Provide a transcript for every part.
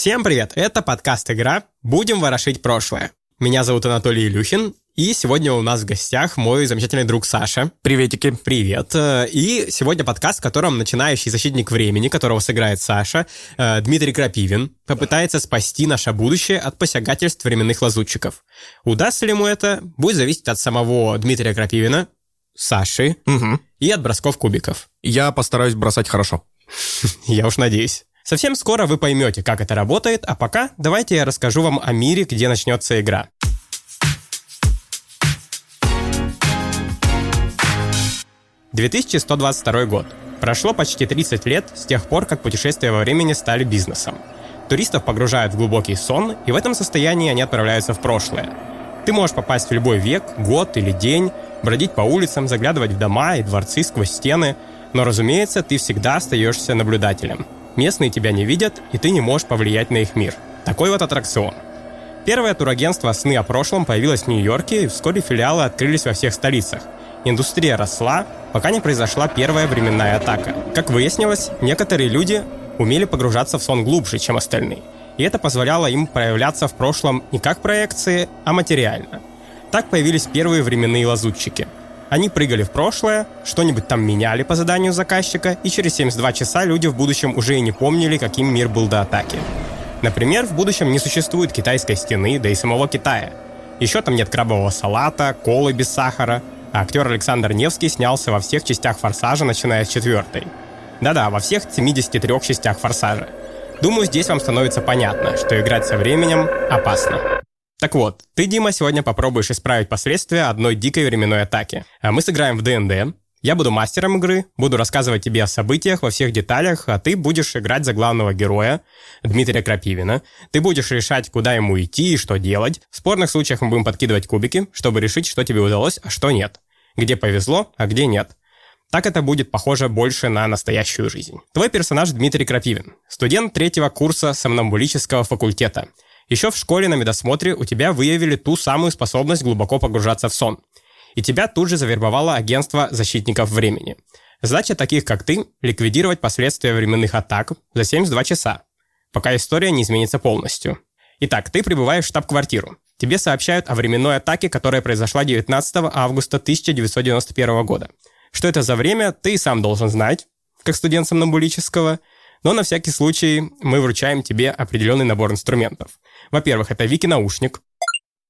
Всем привет, это подкаст «Игра». Будем ворошить прошлое. Меня зовут Анатолий Илюхин, и сегодня у нас в гостях мой замечательный друг Саша. Приветики. Привет. И сегодня подкаст, в котором начинающий защитник времени, которого сыграет Саша, э, Дмитрий Крапивин, попытается спасти наше будущее от посягательств временных лазутчиков. Удастся ли ему это, будет зависеть от самого Дмитрия Крапивина, Саши Угу. и от бросков кубиков. Я постараюсь бросать хорошо. Я уж надеюсь. Совсем скоро вы поймете, как это работает, а пока давайте я расскажу вам о мире, где начнется игра. «2122 год. Прошло почти 30 лет с тех пор, как путешествия во времени стали бизнесом. Туристов погружают в глубокий сон, и в этом состоянии они отправляются в прошлое. Ты можешь попасть в любой век, год или день, бродить по улицам, заглядывать в дома и дворцы сквозь стены, но, разумеется, ты всегда остаешься наблюдателем. Местные тебя не видят, и ты не можешь повлиять на их мир. Такой вот аттракцион. Первое турагентство «Сны о прошлом» появилось в Нью-Йорке, и вскоре филиалы открылись во всех столицах. Индустрия росла, пока не произошла первая временная атака. Как выяснилось, некоторые люди умели погружаться в сон глубже, чем остальные. И это позволяло им проявляться в прошлом не как проекции, а материально. Так появились первые временные лазутчики. Они прыгали в прошлое, что-нибудь там меняли по заданию заказчика, и через 72 часа люди в будущем уже и не помнили, каким мир был до атаки. Например, в будущем не существует китайской стены, да и самого Китая. Еще там нет крабового салата, колы без сахара, а актер Александр Невский снялся во всех частях «Форсажа», начиная с четвертой. Да-да, во всех 73 частях «Форсажа». Думаю, здесь вам становится понятно, что играть со временем опасно. Так вот, ты, Дима, сегодня попробуешь исправить последствия одной дикой временной атаки. А мы сыграем в ДНД. Я буду мастером игры, буду рассказывать тебе о событиях во всех деталях, а ты будешь играть за главного героя, Дмитрия Крапивина. Ты будешь решать, куда ему идти и что делать. В спорных случаях мы будем подкидывать кубики, чтобы решить, что тебе удалось, а что нет. Где повезло, а где нет. Так это будет похоже больше на настоящую жизнь. Твой персонаж Дмитрий Крапивин, студент третьего курса сомнамбулического факультета. Еще в школе на медосмотре у тебя выявили ту самую способность глубоко погружаться в сон. И тебя тут же завербовало агентство защитников времени. Задача таких, как ты, ликвидировать последствия временных атак за 72 часа, пока история не изменится полностью. Итак, ты прибываешь в штаб-квартиру. Тебе сообщают о временной атаке, которая произошла 19 августа 1991 года. Что это за время, ты и сам должен знать, как студент сомнамбулического, но на всякий случай мы вручаем тебе определенный набор инструментов. Во-первых, это Вики-наушник.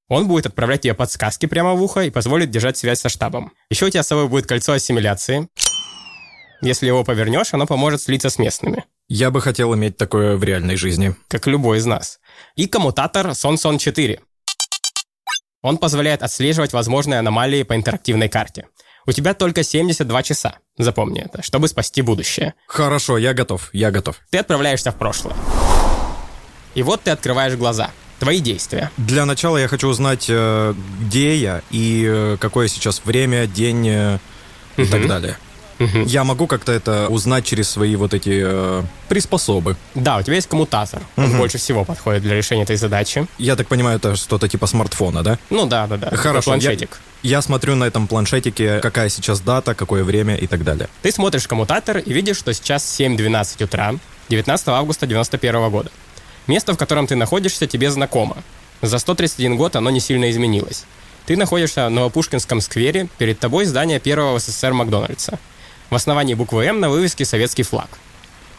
Он будет отправлять тебе подсказки прямо в ухо и позволит держать связь со штабом. Еще у тебя с собой будет кольцо ассимиляции. Если его повернешь, оно поможет слиться с местными, Я бы хотел иметь такое в реальной жизни. как любой из нас. И коммутатор Сон-Сон 4. Он позволяет отслеживать возможные аномалии по интерактивной карте. У тебя только 72 часа, запомни это, чтобы спасти будущее. Хорошо, я готов, я готов. Ты отправляешься в прошлое. И вот ты открываешь глаза. Твои действия. Для начала я хочу узнать, э, где я и э, какое сейчас время, день э, и Мгм. так далее. Мгм. Я могу как-то это узнать через свои вот эти э, приспособы. Да, у тебя есть коммутатор. Он Мгм. больше всего подходит для решения этой задачи. Я так понимаю, это что-то типа смартфона, да? Ну да, да, да. Хорошо, Планшетик. Я смотрю на этом планшетике, какая сейчас дата, какое время и так далее. Ты смотришь коммутатор и видишь, что сейчас 7.12 утра, 19 августа 91 года. Место, в котором ты находишься, тебе знакомо. За 131 год оно не сильно изменилось. Ты находишься в Новопушкинском сквере, перед тобой здание первого СССР Макдональдса. В основании буквы «М» на вывеске советский флаг.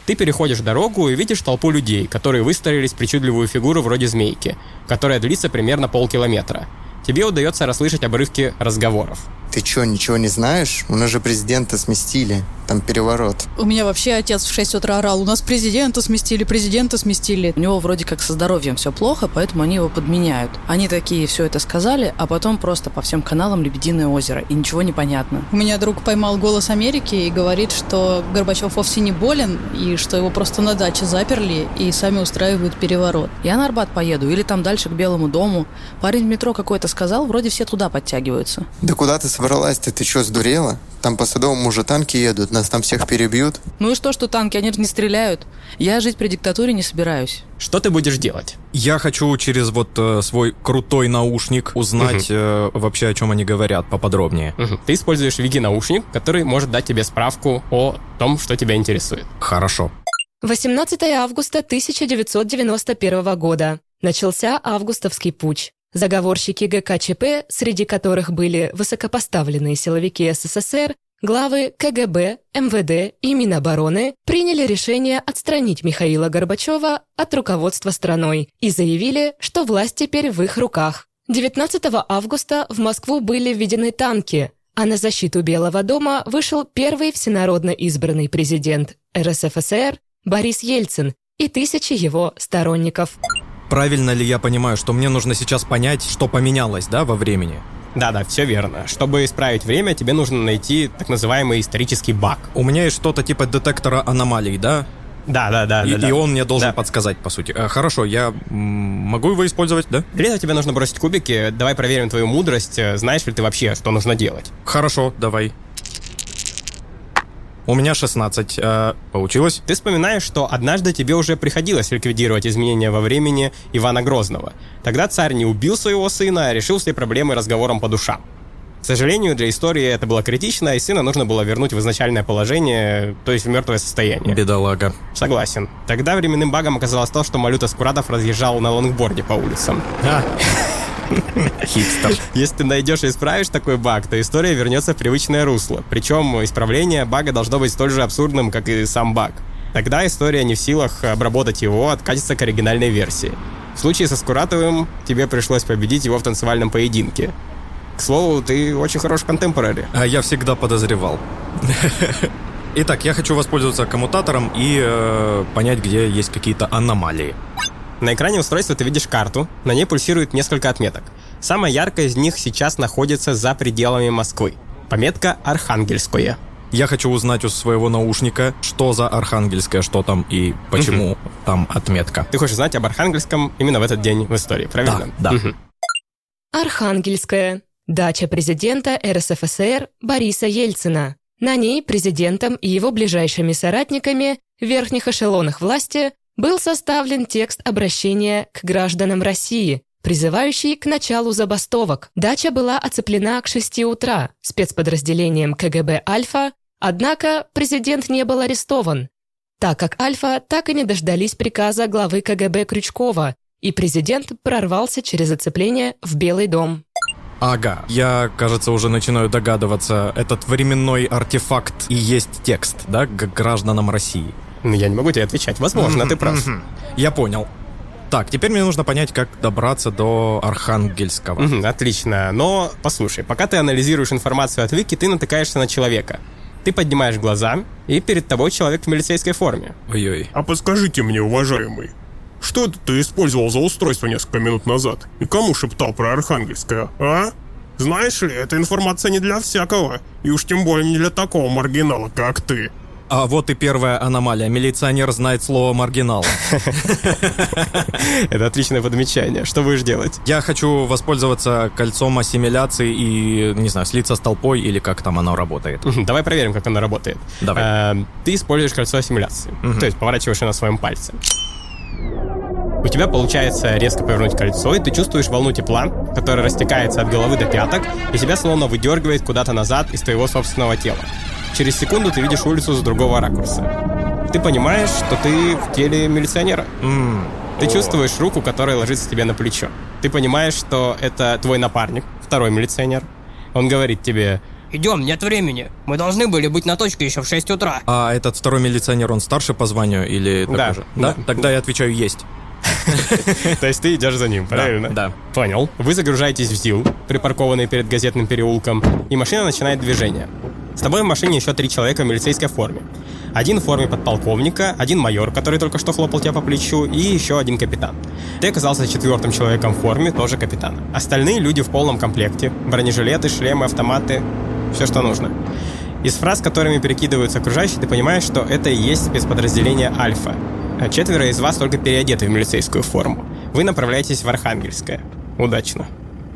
Ты переходишь дорогу и видишь толпу людей, которые выстроились причудливую фигуру вроде змейки, которая длится примерно полкилометра. Тебе удается расслышать обрывки разговоров. Ты чё, ничего не знаешь? У нас же президента сместили. Там переворот. У меня вообще отец в 6 утра орал, у нас президента сместили, президента сместили. У него вроде как со здоровьем все плохо, поэтому они его подменяют. Они такие все это сказали, а потом просто по всем каналам «Лебединое озеро», и ничего не понятно. У меня друг поймал голос Америки и говорит, что Горбачев вовсе не болен, и что его просто на даче заперли и сами устраивают переворот. Я на Арбат поеду, или там дальше к Белому дому. Парень в метро какой-то сказал, вроде все туда подтягиваются. Да куда ты собралась-то? Ты чё, сдурела? Там по Садовому уже танки едут, нас там всех перебьют. Ну и что, что танки, они же не стреляют. Я жить при диктатуре не собираюсь. Что ты будешь делать? Я хочу через вот э, свой крутой наушник узнать э, вообще, о чем они говорят поподробнее. Мгм. Ты используешь Вики-наушник, который может дать тебе справку о том, что тебя интересует. Хорошо. 18 августа 1991 года. Начался августовский путь. Заговорщики ГКЧП, среди которых были высокопоставленные силовики СССР, главы КГБ, МВД и Минобороны, приняли решение отстранить Михаила Горбачева от руководства страной и заявили, что власть теперь в их руках. 19 августа в Москву были введены танки, а на защиту Белого дома вышел первый всенародно избранный президент РСФСР Борис Ельцин и тысячи его сторонников. Правильно ли я понимаю, что мне нужно сейчас понять, что поменялось, да, во времени? Да-да, все верно. Чтобы исправить время, тебе нужно найти так называемый исторический баг. У меня есть что-то типа детектора аномалий, да? Да, да, да. И, да, да. и он мне должен Да. подсказать, по сути. Э, Хорошо, я могу его использовать, да? Для этого тебе нужно бросить кубики. Давай проверим твою мудрость. Э, Знаешь ли ты вообще, что нужно делать? Хорошо, давай. У меня 16. Э, получилось? Ты вспоминаешь, что однажды тебе уже приходилось ликвидировать изменения во времени Ивана Грозного. Тогда царь не убил своего сына, а решил все проблемы разговором по душам. К сожалению, для истории это было критично, и сына нужно было вернуть в изначальное положение, то есть в мертвое состояние. Бедолага. Согласен. Тогда временным багом оказалось то, что Малюта Скуратов разъезжал на лонгборде по улицам. А. Хипстер. Если ты найдешь и исправишь такой баг, то история вернется в привычное русло. Причем исправление бага должно быть столь же абсурдным, как и сам баг. Тогда история не в силах обработать его, откатится к оригинальной версии. В случае со Скуратовым тебе пришлось победить его в танцевальном поединке. К слову, ты очень хороший контемпорари. А я всегда подозревал. Итак, я хочу воспользоваться коммутатором и э, понять, где есть какие-то аномалии. На экране устройства ты видишь карту, на ней пульсирует несколько отметок. Самая яркая из них сейчас находится за пределами Москвы. Пометка «Архангельское». Я хочу узнать у своего наушника, что за Архангельское, что там и почему там отметка. Ты хочешь знать об Архангельском именно в этот день в истории, правильно? Да, да. Мгм. Архангельская. Дача президента РСФСР Бориса Ельцина. На ней президентом и его ближайшими соратниками в верхних эшелонах власти был составлен текст обращения к гражданам России, призывающий к началу забастовок. Дача была оцеплена к 6 утра спецподразделением КГБ «Альфа», однако президент не был арестован, так как «Альфа» так и не дождались приказа главы КГБ Крючкова, и президент прорвался через оцепление в Белый дом. Ага, я, кажется, уже начинаю догадываться, этот временной артефакт и есть текст, да, к гражданам России. Ну, Я не могу тебе отвечать. Возможно, ты прав. Я понял. Так, теперь мне нужно понять, как добраться до Архангельского. Отлично. Но послушай, пока ты анализируешь информацию от Вики, ты натыкаешься на человека. Ты поднимаешь глаза, и перед тобой человек в милицейской форме. Ой-ой. А подскажите мне, уважаемый, что это ты использовал за устройство несколько минут назад? И кому шептал про Архангельское, а? Знаешь ли, эта информация не для всякого, и уж тем более не для такого маргинала, как ты. А вот и первая аномалия. Милиционер знает слово «маргинал». Это отличное подмечание. Что будешь делать? Я хочу воспользоваться кольцом ассимиляции и, не знаю, слиться с толпой или как там оно работает. Давай проверим, как оно работает. Давай. Э, Ты используешь кольцо ассимиляции. То есть поворачиваешь на своем пальце. У тебя получается резко повернуть кольцо, и ты чувствуешь волну тепла, которая растекается от головы до пяток, и тебя словно выдергивает куда-то назад из твоего собственного тела. Через секунду ты видишь улицу с другого ракурса. Ты понимаешь, что ты в теле милиционера. М, Ты чувствуешь руку, которая ложится тебе на плечо. Ты понимаешь, что это твой напарник, второй милиционер. Он говорит тебе, Идем, нет времени. Мы должны были быть на точке еще в 6 утра. А этот второй милиционер, он старше по званию или такой Да, же? Да? да. Тогда я отвечаю «есть». то есть ты идешь за ним, правильно? да. Понял. Вы загружаетесь в ЗИЛ, припаркованный перед газетным переулком, и машина начинает движение. С тобой в машине еще три человека в милицейской форме. Один в форме подполковника, один майор, который только что хлопал тебя по плечу, и еще один капитан. Ты оказался четвертым человеком в форме, тоже капитан. Остальные люди в полном комплекте. Бронежилеты, шлемы, автоматы. Все, что нужно. Из фраз, которыми перекидываются окружающие, ты понимаешь, что это и есть спецподразделение «Альфа». А Четверо из вас только переодеты в милицейскую форму. Вы направляетесь в Архангельское. Удачно.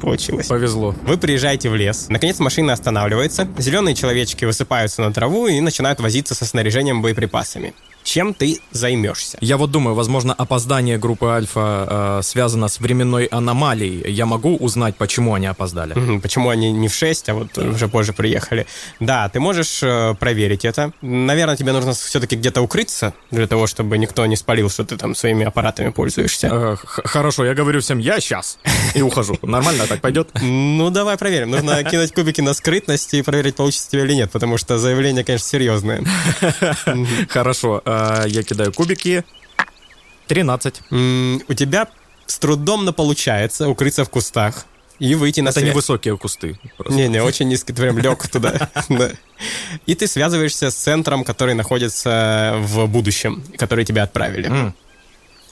Получилось. Повезло. Вы приезжаете в лес. Наконец машина останавливается. Зеленые человечки высыпаются на траву и начинают возиться со снаряжением боеприпасами. Чем ты займешься. Я вот думаю, возможно, опоздание группы Альфа э, связано с временной аномалией. Я могу узнать, почему они опоздали? Почему они не в 6, а вот уже позже приехали. Да, ты можешь э, проверить это. Наверное, тебе нужно все-таки где-то укрыться, для того, чтобы никто не спалил, что ты там своими аппаратами пользуешься. Э, хорошо, я говорю всем, я сейчас. И ухожу. Нормально так пойдет? Ну, давай проверим. Нужно кинуть кубики на скрытность и проверить, получится тебе или нет, потому что заявление, конечно, серьезное. Хорошо, э, я кидаю кубики. 13. М, У тебя с трудом, но получается укрыться в кустах и выйти на Это связь. невысокие кусты. Не-не, очень низкий, ты прям лег туда. Да. И ты связываешься с центром, который находится в будущем, который тебя отправили.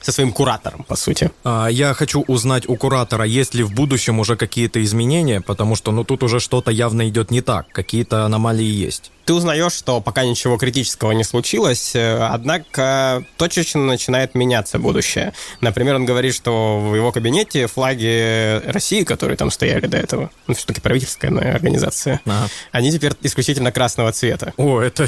Со своим куратором, по сути. А, Я хочу узнать у куратора, есть ли в будущем уже какие-то изменения, потому что, ну, тут уже что-то явно идет не так, какие-то аномалии есть. Ты узнаешь, что пока ничего критического не случилось, э, однако точечно начинает меняться будущее. Например, он говорит, что в его кабинете флаги России, которые там стояли до этого, ну, все-таки правительская организация, Ага. они теперь исключительно красного цвета. О, это...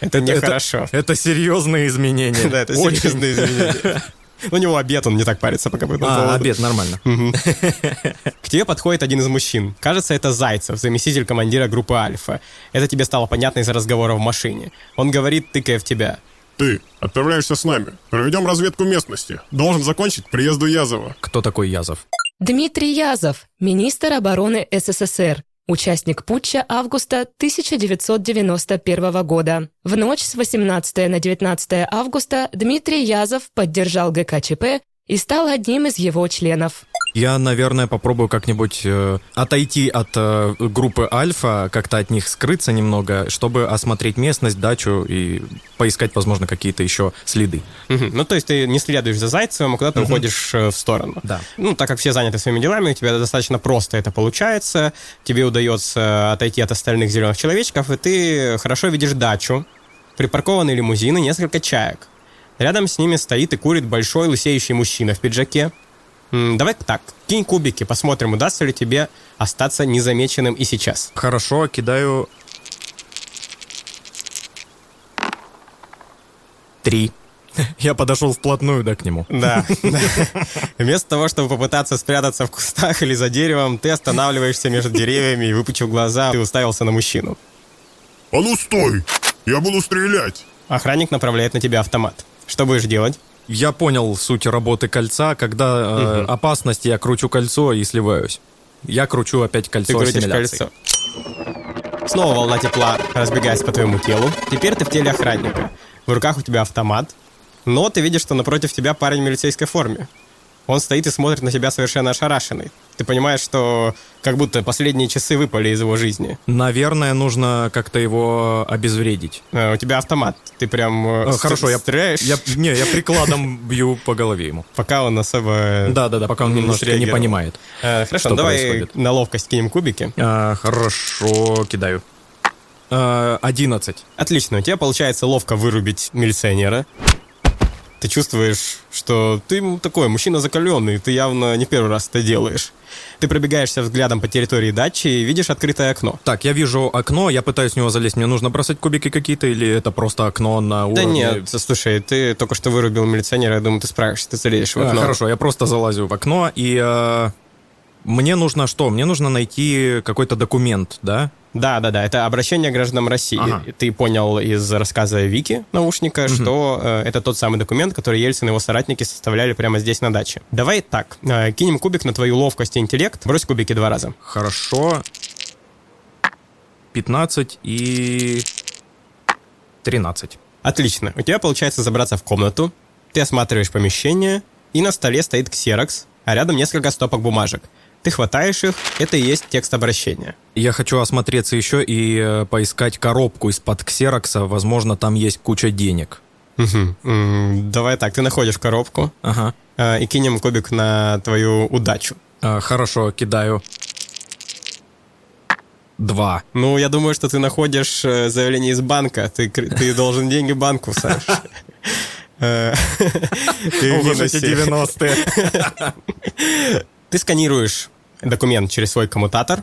Это нехорошо. Это, серьезные изменения. Да, это серьезные изменения. У него обед, он не так парится пока по этому А, обед, нормально. К тебе подходит один из мужчин. Кажется, это Зайцев, заместитель командира группы Альфа. Это тебе стало понятно из разговора в машине. Он говорит, тыкая в тебя. Ты отправляешься с нами. Проведем разведку местности. Должен закончить приезду Язова. Кто такой Язов? Дмитрий Язов, министр обороны СССР, участник путча августа 1991 года. В ночь с 18 на 19 августа Дмитрий Язов поддержал ГКЧП и стал одним из его членов. Я, наверное, попробую как-нибудь э, отойти от э, группы Альфа, как-то от них скрыться немного, чтобы осмотреть местность, дачу и поискать, возможно, какие-то еще следы. Мгм. Ну, то есть ты не следуешь за Зайцевым, а куда-то уходишь э, в сторону. Да. Ну, так как все заняты своими делами, у тебя достаточно просто это получается. Тебе удается отойти от остальных зеленых человечков, и ты хорошо видишь дачу, припаркованные лимузины, несколько чаек. Рядом с ними стоит и курит большой лысеющий мужчина в пиджаке. Давай так, кинь кубики, посмотрим, удастся ли тебе остаться незамеченным и сейчас. Хорошо, кидаю... Три. Я подошел вплотную, да, к нему. Да. да. Вместо того, чтобы попытаться спрятаться в кустах или за деревом, ты останавливаешься между деревьями и, выпучив глаза, ты уставился на мужчину. А ну стой! Я буду стрелять! Охранник направляет на тебя автомат. Что будешь делать? Я понял суть работы кольца. Когда э, опасность, я кручу кольцо и сливаюсь. Я кручу опять кольцо Ты крутишь кольцо. Снова волна тепла разбегается по твоему телу. Теперь ты в теле охранника. В руках у тебя автомат. Но ты видишь, что напротив тебя парень в милицейской форме. Он стоит и смотрит на тебя совершенно ошарашенный. Ты понимаешь, что как будто последние часы выпали из его жизни. Наверное, нужно как-то его обезвредить. Э, У тебя автомат. Ты прям э, Э, ст- Хорошо, я, стреляешь, я, не, я прикладом бью по голове ему. пока он особо... Да-да-да, пока он не немножко не понимает. Э, хорошо, что давай происходит. на ловкость кинем кубики. А, хорошо, кидаю. А, 11. Отлично, у тебя получается ловко вырубить милиционера. Ты чувствуешь, что ты такой мужчина закаленный, ты явно не первый раз это делаешь. Ты пробегаешься взглядом по территории дачи и видишь открытое окно. Так, я вижу окно, я пытаюсь в него залезть. Мне нужно бросать кубики какие-то или это просто окно на Да уровне? нет, слушай, ты только что вырубил милиционера, я думаю, ты справишься, ты залезешь в А, окно. хорошо, я просто залазю в окно и... э, мне нужно что? Мне нужно найти какой-то документ, да? Да, да, да, это обращение к гражданам России. Ага. Ты понял из рассказа Вики, наушника, что э, это тот самый документ, который Ельцин и его соратники составляли прямо здесь на даче. Давай так, э, кинем кубик на твою ловкость и интеллект, брось кубики два раза. Хорошо. 15 и 13. Отлично. У тебя получается забраться в комнату, ты осматриваешь помещение, и на столе стоит ксерокс, а рядом несколько стопок бумажек. Ты хватаешь их, это и есть текст обращения. Я хочу осмотреться еще и э, поискать коробку из-под ксерокса. Возможно, там есть куча денег. М, Давай так, ты находишь коробку Ага. э, и кинем кубик на твою удачу. А, хорошо, кидаю. Два. Ну, я думаю, что ты находишь э, заявление из банка. Ты, ты должен деньги банку, Саш. Э, Ты в минусе. 90-е. Ты сканируешь документ через свой коммутатор,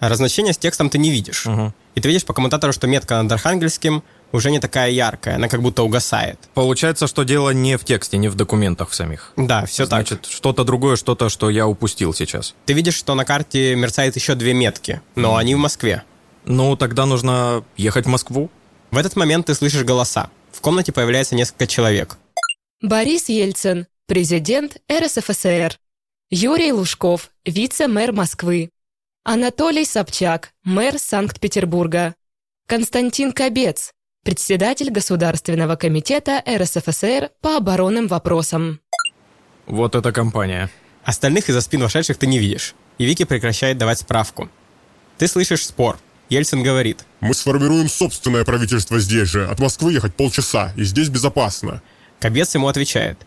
а разночения с текстом ты не видишь. И ты видишь по коммутатору, что метка над Архангельским уже не такая яркая, она как будто угасает. Получается, что дело не в тексте, не в документах самих. Да, все так. Значит, что-то другое, что-то, что я упустил сейчас. Ты видишь, что на карте мерцает еще две метки, но они в Москве. Ну, тогда нужно ехать в Москву. В этот момент ты слышишь голоса. В комнате появляется несколько человек. Борис Ельцин, президент РСФСР. Юрий Лужков, вице-мэр Москвы. Анатолий Собчак, мэр Санкт-Петербурга. Константин Кобец, председатель Государственного комитета РСФСР по оборонным вопросам. Вот эта компания. Остальных из-за спин вошедших ты не видишь. И Вики прекращает давать справку. Ты слышишь спор. Ельцин говорит. Мы сформируем собственное правительство здесь же. От Москвы ехать полчаса, и здесь безопасно. Кобец ему отвечает.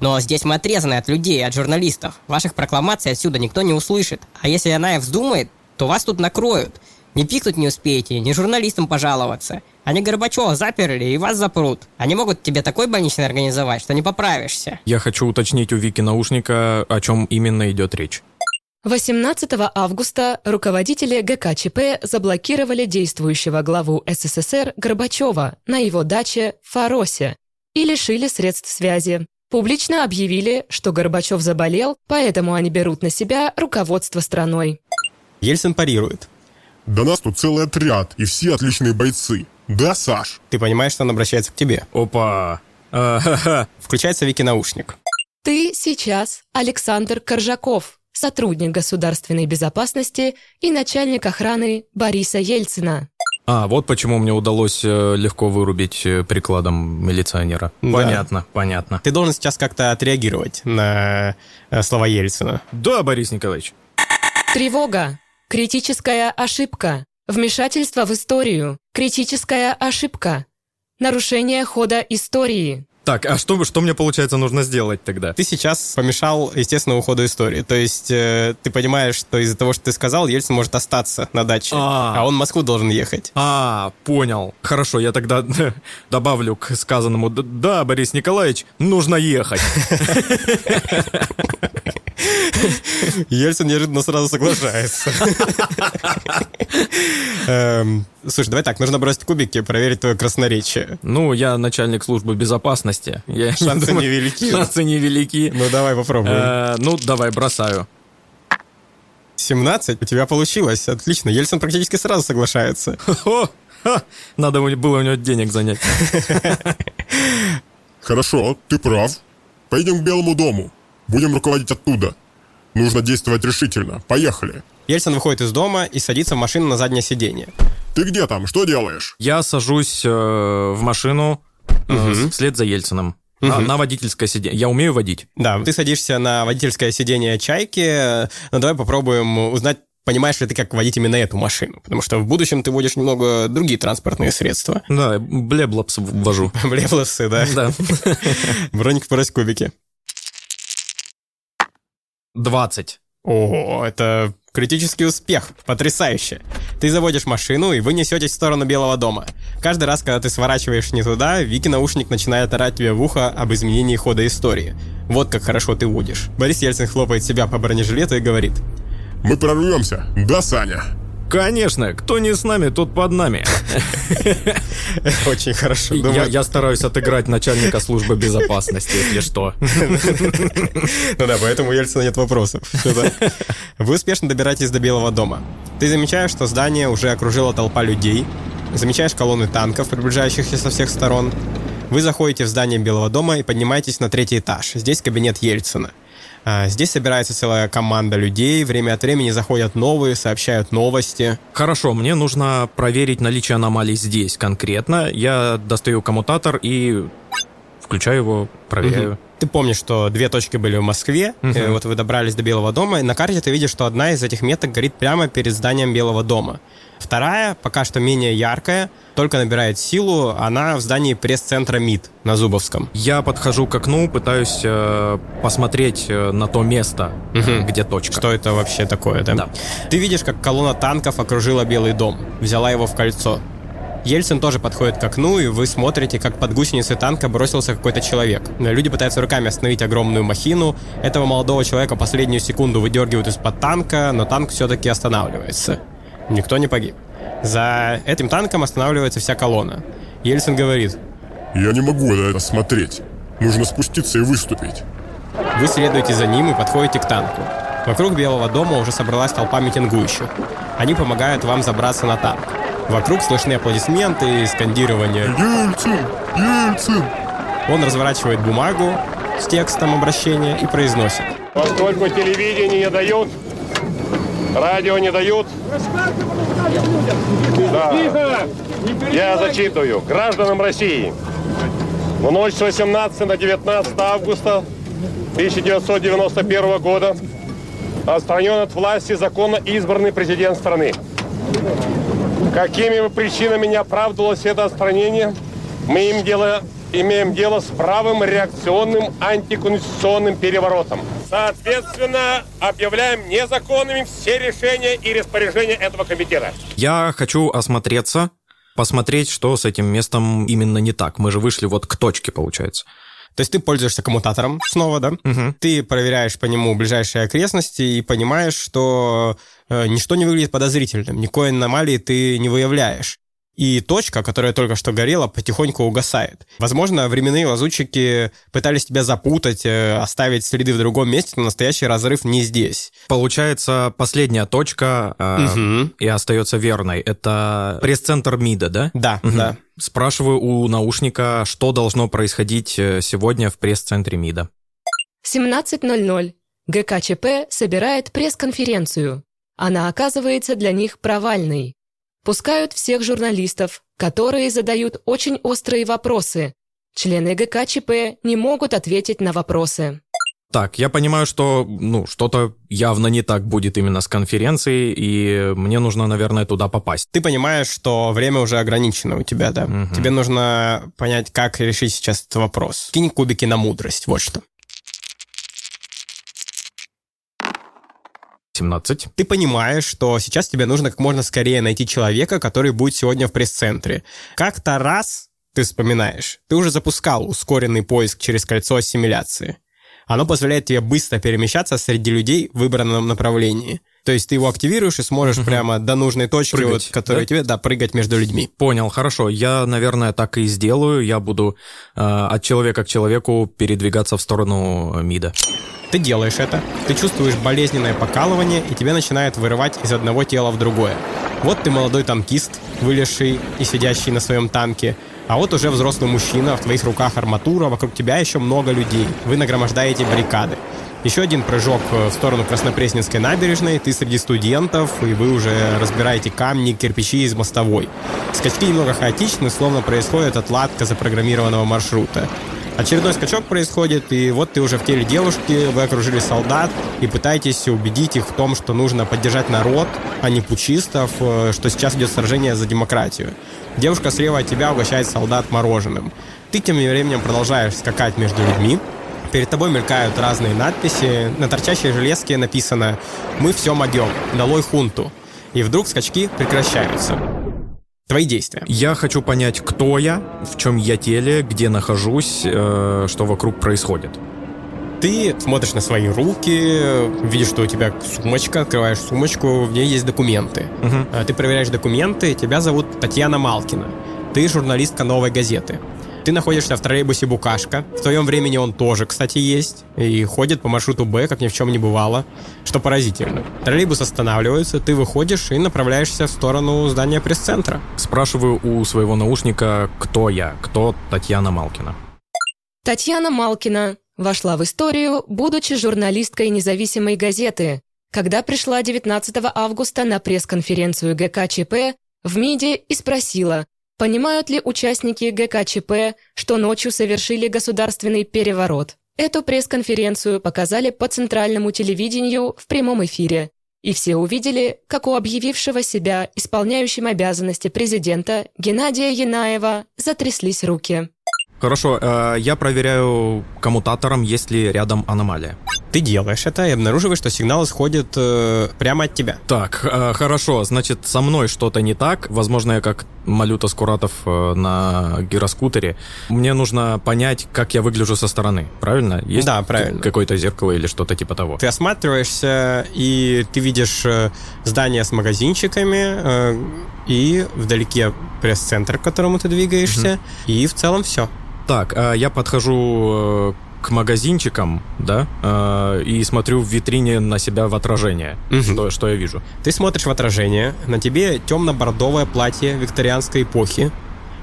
Но здесь мы отрезаны от людей, от журналистов. Ваших прокламаций отсюда никто не услышит. А если она и вздумает, то вас тут накроют. Ни пикнуть не успеете, ни журналистам пожаловаться. Они Горбачева заперли и вас запрут. Они могут тебе такой больничный организовать, что не поправишься. Я хочу уточнить у Вики наушника, о чем именно идет речь. 18 августа руководители ГКЧП заблокировали действующего главу СССР Горбачева на его даче в Фаросе и лишили средств связи. Публично объявили, что Горбачев заболел, поэтому они берут на себя руководство страной. Ельцин парирует. Да нас тут целый отряд, и все отличные бойцы. Да, Саш? Ты понимаешь, что он обращается к тебе. Опа! А-ха-ха. Включается Вики наушник. Ты сейчас Александр Коржаков, сотрудник государственной безопасности и начальник охраны Бориса Ельцина. А, вот почему мне удалось э, легко вырубить э, прикладом милиционера. Да. Понятно, понятно. Ты должен сейчас как-то отреагировать на э, слова Ельцина. Да, Борис Николаевич. Тревога. Критическая ошибка. Вмешательство в историю. Критическая ошибка. Нарушение хода истории. Так, а что, что мне, получается, нужно сделать тогда? Ты сейчас помешал естественному ходу истории. То есть э, ты понимаешь, что из-за того, что ты сказал, Ельцин может остаться на даче, А. а он в Москву должен ехать. А, понял. Хорошо, я тогда добавлю к сказанному. «Д- Да, Борис Николаевич, нужно ехать. Ельцин неожиданно сразу соглашается. Эм, Слушай, давай так, нужно бросить кубики, проверить твое красноречие. Ну, я начальник службы безопасности. Шансы невелики. Шансы невелики. Ну давай попробуем. Э, Ну, давай, бросаю. 17? У тебя получилось. Отлично. Ельцин практически сразу соглашается. Надо было у него денег занять. Хорошо, ты прав. Поедем к Белому дому. Будем руководить оттуда. Нужно действовать решительно. Поехали. Ельцин выходит из дома и садится в машину на заднее сиденье. Ты где там? Что делаешь? Я сажусь э, в машину э, вслед за Ельцином. На, на водительское сиденье. Я умею водить. Да, ты садишься на водительское сиденье «Чайки», но давай попробуем узнать, понимаешь ли ты, как водить именно эту машину. Потому что в будущем ты водишь немного другие транспортные средства. Да, блеблапс ввожу. Блевловсы, да? Да. Броник брось кубики. 20. О, это критический успех. Потрясающе. Ты заводишь машину, и вы несетесь в сторону Белого дома. Каждый раз, когда ты сворачиваешь не туда, Вики наушник начинает орать тебе в ухо об изменении хода истории. Вот как хорошо ты водишь. Борис Ельцин хлопает себя по бронежилету и говорит. Мы прорвемся. Да, Саня? Конечно, кто не с нами, тот под нами. Очень хорошо. Я, я стараюсь отыграть начальника службы безопасности, если что. Ну да, поэтому у Ельцина нет вопросов. Вы успешно добираетесь до Белого дома. Ты замечаешь, что здание уже окружила толпа людей. Замечаешь колонны танков, приближающихся со всех сторон. Вы заходите в здание Белого дома и поднимаетесь на третий этаж. Здесь кабинет Ельцина. А, Здесь собирается целая команда людей. Время от времени заходят новые, сообщают новости. Хорошо, мне нужно проверить наличие аномалий здесь конкретно. Я достаю коммутатор и включаю его, проверяю. Ты помнишь, что две точки были в Москве, э, вот вы добрались до Белого дома, и на карте ты видишь, что одна из этих меток горит прямо перед зданием Белого дома. Вторая, пока что менее яркая, только набирает силу, она в здании пресс-центра МИД на Зубовском. Я подхожу к окну, пытаюсь э, посмотреть э, на то место, э, где точка. Что это вообще такое, да? Да. Ты видишь, как колонна танков окружила Белый дом, взяла его в кольцо. Ельцин тоже подходит к окну, и вы смотрите, как под гусеницы танка бросился какой-то человек. Люди пытаются руками остановить огромную махину. Этого молодого человека последнюю секунду выдергивают из-под танка, но танк все-таки останавливается. Никто не погиб. За этим танком останавливается вся колонна. Ельцин говорит, «Я не могу на это смотреть. Нужно спуститься и выступить». Вы следуете за ним и подходите к танку. Вокруг Белого дома уже собралась толпа митингующих. Они помогают вам забраться на танк. Вокруг слышны аплодисменты и скандирование «Ельцин! Ельцин!» Он разворачивает бумагу с текстом обращения и произносит. Поскольку телевидение не дают, радио не дают, да, я зачитываю. Гражданам России, в ночь с 18 на 19 августа 1991 года отстранен от власти законно избранный президент страны. Какими причинами не оправдывалось это отстранение, мы им дело, имеем дело с правым реакционным антиконституционным переворотом. Соответственно, объявляем незаконными все решения и распоряжения этого комитета. Я хочу осмотреться, посмотреть, что с этим местом именно не так. Мы же вышли вот к точке, получается. То есть ты пользуешься коммутатором снова, да? Угу. Ты проверяешь по нему ближайшие окрестности и понимаешь, что э, ничто не выглядит подозрительным, никакой аномалии ты не выявляешь. И точка, которая только что горела, потихоньку угасает. Возможно, временные лазутчики пытались тебя запутать, э, оставить следы в другом месте, но настоящий разрыв не здесь. Получается, последняя точка э, Мгм. и остается верной. Это пресс-центр МИДа, да? Да, Мгм. да. Спрашиваю у наушника, что должно происходить э, сегодня в пресс-центре МИДа. 17.00. ГКЧП собирает пресс-конференцию. Она оказывается для них провальной. Пускают всех журналистов, которые задают очень острые вопросы. Члены ГКЧП не могут ответить на вопросы. Так, я понимаю, что ну что-то явно не так будет именно с конференцией, и мне нужно, наверное, туда попасть. Ты понимаешь, что время уже ограничено у тебя, да? Мгм. Тебе нужно понять, как решить сейчас этот вопрос. Кинь кубики на мудрость, вот что. 17. Ты понимаешь, что сейчас тебе нужно как можно скорее найти человека, который будет сегодня в пресс-центре. Как-то раз ты вспоминаешь, ты уже запускал ускоренный поиск через кольцо ассимиляции. Оно позволяет тебе быстро перемещаться среди людей в выбранном направлении. То есть ты его активируешь и сможешь прямо до нужной точки, Прыгать, вот, которая да? тебе, да, прыгать между людьми. Понял, хорошо. Я, наверное, так и сделаю. Я буду э, от человека к человеку передвигаться в сторону э, МИДа. Ты делаешь это, ты чувствуешь болезненное покалывание, и тебя начинает вырывать из одного тела в другое. Вот ты молодой танкист, вылезший и сидящий на своем танке, а вот уже взрослый мужчина, в твоих руках арматура, вокруг тебя еще много людей. Вы нагромождаете баррикады. Еще один прыжок э, в сторону Краснопресненской набережной, ты среди студентов, и вы уже разбираете камни, кирпичи из мостовой. Скачки немного хаотичны, словно происходит отладка запрограммированного маршрута. Очередной скачок происходит, и вот ты уже в теле девушки, вы окружили солдат и пытаетесь убедить их в том, что нужно поддержать народ, а не пучистов, э, что сейчас идет сражение за демократию. Девушка слева от тебя угощает солдат мороженым. Ты тем временем продолжаешь скакать между людьми, Перед тобой мелькают разные надписи. На торчащей железке написано «Мы все могем, долой хунту». И вдруг скачки прекращаются. Твои действия. Я хочу понять, кто я, в чем я теле, где нахожусь, э, что вокруг происходит. Ты смотришь на свои руки, видишь, что у тебя сумочка, открываешь сумочку, в ней есть документы. А Ты проверяешь документы, тебя зовут Татьяна Малкина. Ты журналистка «Новой газеты». Ты находишься в троллейбусе «Букашка». В твоем времени он тоже, кстати, есть. И ходит по маршруту «Б», как ни в чем не бывало. Что поразительно. Троллейбус останавливается, ты выходишь и направляешься в сторону здания пресс-центра. Спрашиваю у своего наушника, кто я, кто Татьяна Малкина. Татьяна Малкина вошла в историю, будучи журналисткой независимой газеты, когда пришла 19 августа на пресс-конференцию ГКЧП в МИДе и спросила, понимают ли участники ГКЧП, что ночью совершили государственный переворот. Эту пресс-конференцию показали по центральному телевидению в прямом эфире, и все увидели, как у объявившего себя исполняющим обязанности президента Геннадия Янаева затряслись руки. Хорошо, э, я проверяю коммутатором, есть ли рядом аномалия. Ты делаешь это и обнаруживаешь, что сигнал исходит э, прямо от тебя. Так, э, хорошо, значит, со мной что-то не так. Возможно, я как Малюта Скуратов э, на гироскутере. Мне нужно понять, как я выгляжу со стороны, правильно? Есть Да, правильно. какое-то зеркало или что-то типа того? Ты осматриваешься, и ты видишь э, здание с магазинчиками, э, и вдалеке пресс-центр, к которому ты двигаешься, и в целом все. Так, э, я подхожу к магазинчикам, да, э, и смотрю в витрине на себя в отражение, Мгм. что, что я вижу. Ты смотришь в отражение, на тебе темно-бордовое платье викторианской эпохи,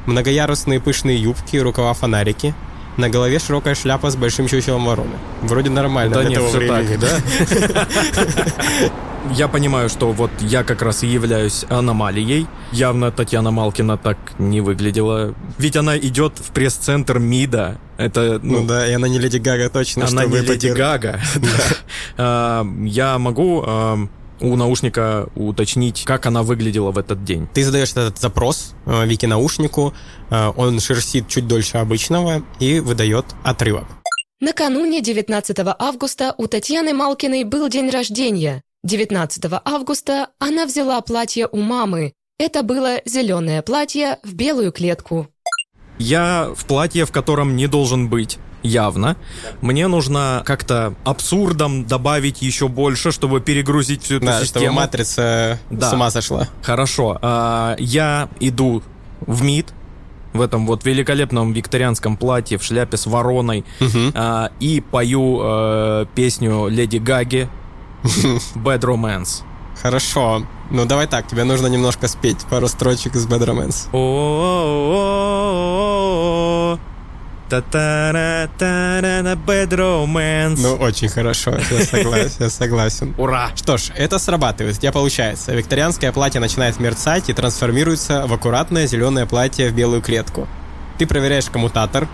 многоярусные пышные юбки, рукава-фонарики, на голове широкая шляпа с большим чучелом вороны. Вроде нормально Да для нет, того все времени. так, да? Я понимаю, что вот я как раз и являюсь аномалией. Явно Татьяна Малкина так не выглядела. Ведь она идет в пресс-центр МИДа. Это, Ну, ну, да, и она не Леди Гага точно, она не Леди эпатировать. Гага. А, Я могу а, у наушника уточнить, как она выглядела в этот день. Ты задаешь этот запрос э, Вики наушнику, э, он шерстит чуть дольше обычного и выдает отрывок. Накануне 19 августа у Татьяны Малкиной был день рождения. 19 августа она взяла платье у мамы. Это было зеленое платье в белую клетку. Я в платье, в котором не должен быть. Явно. Мне нужно как-то абсурдом добавить еще больше, чтобы перегрузить всю эту Да, чтобы систему. матрица Да. с ума сошла. Хорошо. а, я иду в МИД в этом вот великолепном викторианском платье в шляпе с вороной а, и пою э, песню Леди Гаги Bad Romance. Хорошо. Ну давай так, тебе нужно немножко спеть пару строчек из Bad Romance. Ну, очень хорошо, я согласен. Я согласен. Ура! Что ж, это срабатывает, у тебя получается. Викторианское платье начинает мерцать и трансформируется в аккуратное зеленое платье в белую клетку. Ты проверяешь коммутатор,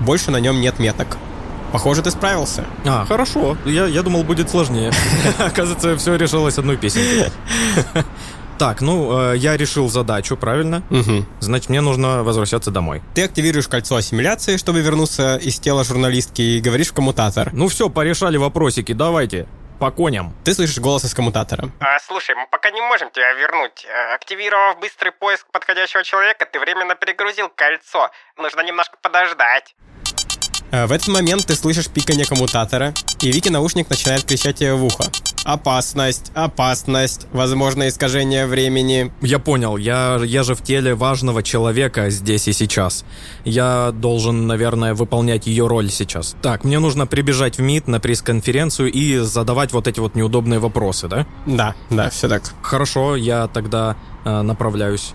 больше на нем нет меток. Похоже, ты справился. А, хорошо. Я, я думал, будет сложнее. Оказывается, все решилось одной песенкой. Так, ну, э, я решил задачу, правильно? Мгм. Значит, мне нужно возвращаться домой. Ты активируешь кольцо ассимиляции, чтобы вернуться из тела журналистки, и говоришь в коммутатор. Ну все, порешали вопросики, давайте. По коням. Ты слышишь голос из коммутатора. А, слушай, мы пока не можем тебя вернуть. Э, Активировав быстрый поиск подходящего человека, ты временно перегрузил кольцо. Нужно немножко подождать. Э, В этот момент ты слышишь пиканье коммутатора, и Вики наушник начинает кричать тебе в ухо. Опасность, опасность, возможно искажение времени. Я понял, я, я же в теле важного человека здесь и сейчас. Я должен, наверное, выполнять ее роль сейчас. Так, мне нужно прибежать в МИД на пресс-конференцию и задавать вот эти вот неудобные вопросы, да? Да, да, все так. Хорошо, я тогда э, направляюсь.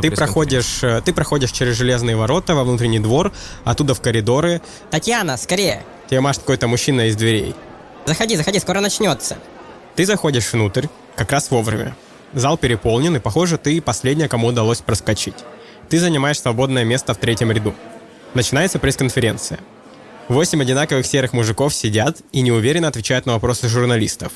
Ты проходишь, э, ты проходишь через железные ворота во внутренний двор, оттуда в коридоры. Татьяна, скорее! Тебе машет какой-то мужчина из дверей. Заходи, заходи, скоро начнется. Ты заходишь внутрь, как раз вовремя. Зал переполнен, и, похоже, ты последняя, кому удалось проскочить. Ты занимаешь свободное место в третьем ряду. Начинается пресс-конференция. Восемь одинаковых серых мужиков сидят и неуверенно отвечают на вопросы журналистов.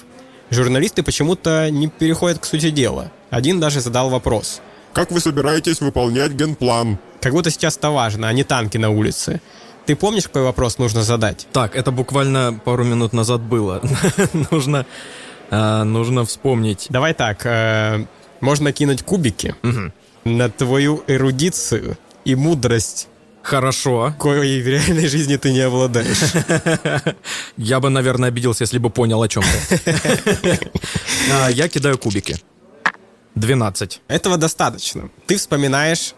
Журналисты почему-то не переходят к сути дела. Один даже задал вопрос. Как вы собираетесь выполнять генплан? Как будто сейчас это важно, а не танки на улице. Ты помнишь, какой вопрос нужно задать? Так, это буквально пару минут назад было. нужно, э, нужно вспомнить. Давай так, э, можно кинуть кубики на твою эрудицию и мудрость, Хорошо. коей в реальной жизни ты не обладаешь. Я бы, наверное, обиделся, если бы понял, о чем ты. А, Я кидаю кубики. 12. Этого достаточно. Ты вспоминаешь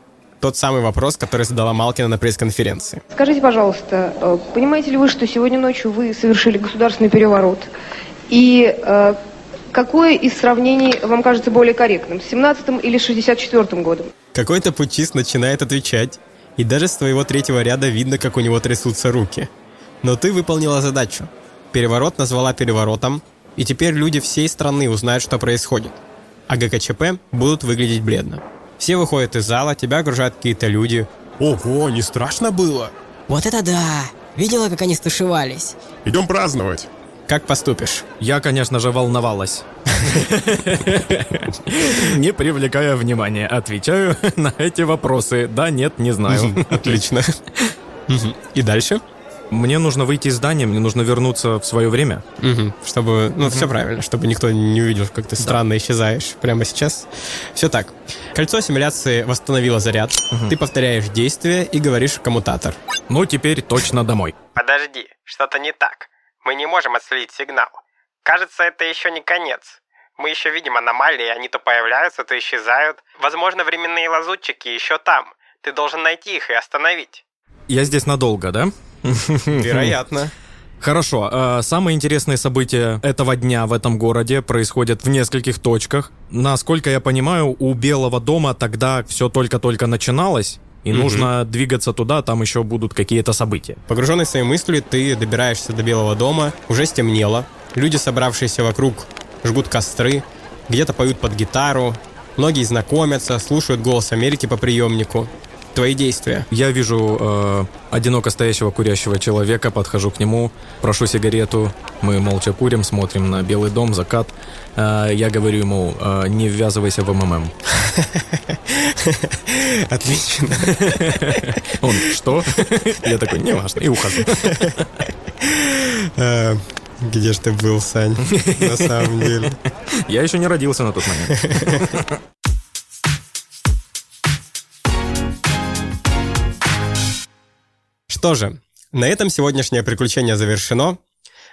тот самый вопрос, который задала Малкина на пресс-конференции. Скажите, пожалуйста, э, понимаете ли вы, что сегодня ночью вы совершили государственный переворот? И э, какое из сравнений вам кажется более корректным, с 17 или 64 годом? Какой-то путист начинает отвечать, и даже с твоего третьего ряда видно, как у него трясутся руки. Но ты выполнила задачу. Переворот назвала переворотом, и теперь люди всей страны узнают, что происходит. А ГКЧП будут выглядеть бледно. Все выходят из зала, тебя окружают какие-то люди. Ого, не страшно было? Вот это да! Видела, как они стушевались? Идем праздновать. Как поступишь? Я, конечно же, волновалась. Не привлекая внимания, отвечаю на эти вопросы. Да, нет, не знаю. Отлично. И дальше? Мне нужно выйти из здания, мне нужно вернуться в свое время. Мгм. Чтобы, ну, все правильно, чтобы никто не увидел, как ты странно исчезаешь прямо сейчас. Все так. Кольцо симуляции восстановило заряд. Ты повторяешь действие и говоришь коммутатор. Ну, теперь точно домой. Подожди, что-то не так. Мы не можем отследить сигнал. Кажется, это еще не конец. Мы еще видим аномалии, они то появляются, то исчезают. Возможно, временные лазутчики еще там. Ты должен найти их и остановить. Я здесь надолго, да? Вероятно. Хорошо. э, Самые интересные события этого дня в этом городе происходят в нескольких точках. Насколько я понимаю, у Белого дома тогда все только-только начиналось, и Мгм. нужно двигаться туда, там еще будут какие-то события. Погруженный в свои мысли, ты добираешься до Белого дома, уже стемнело. Люди, собравшиеся вокруг, жгут костры, где-то поют под гитару, многие знакомятся, слушают голос Америки по приемнику. Твои действия. Я вижу э, одиноко стоящего курящего человека, подхожу к нему, прошу сигарету, мы молча курим, смотрим на Белый дом, закат. Э, я говорю ему, э, не ввязывайся в МММ. Отлично. Он, что? Я такой, не важно, и ухожу. Э, Где ж ты был, Сань, на самом деле? Я еще не родился на тот момент. Что же, на этом сегодняшнее приключение завершено.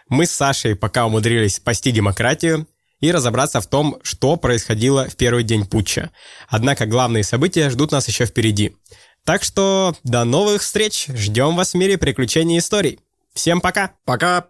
Мы с Сашей пока умудрились спасти демократию и разобраться в том, что происходило в первый день путча. Однако главные события ждут нас еще впереди. Так что до новых встреч. Ждем вас в мире приключений и историй. Всем пока. Пока.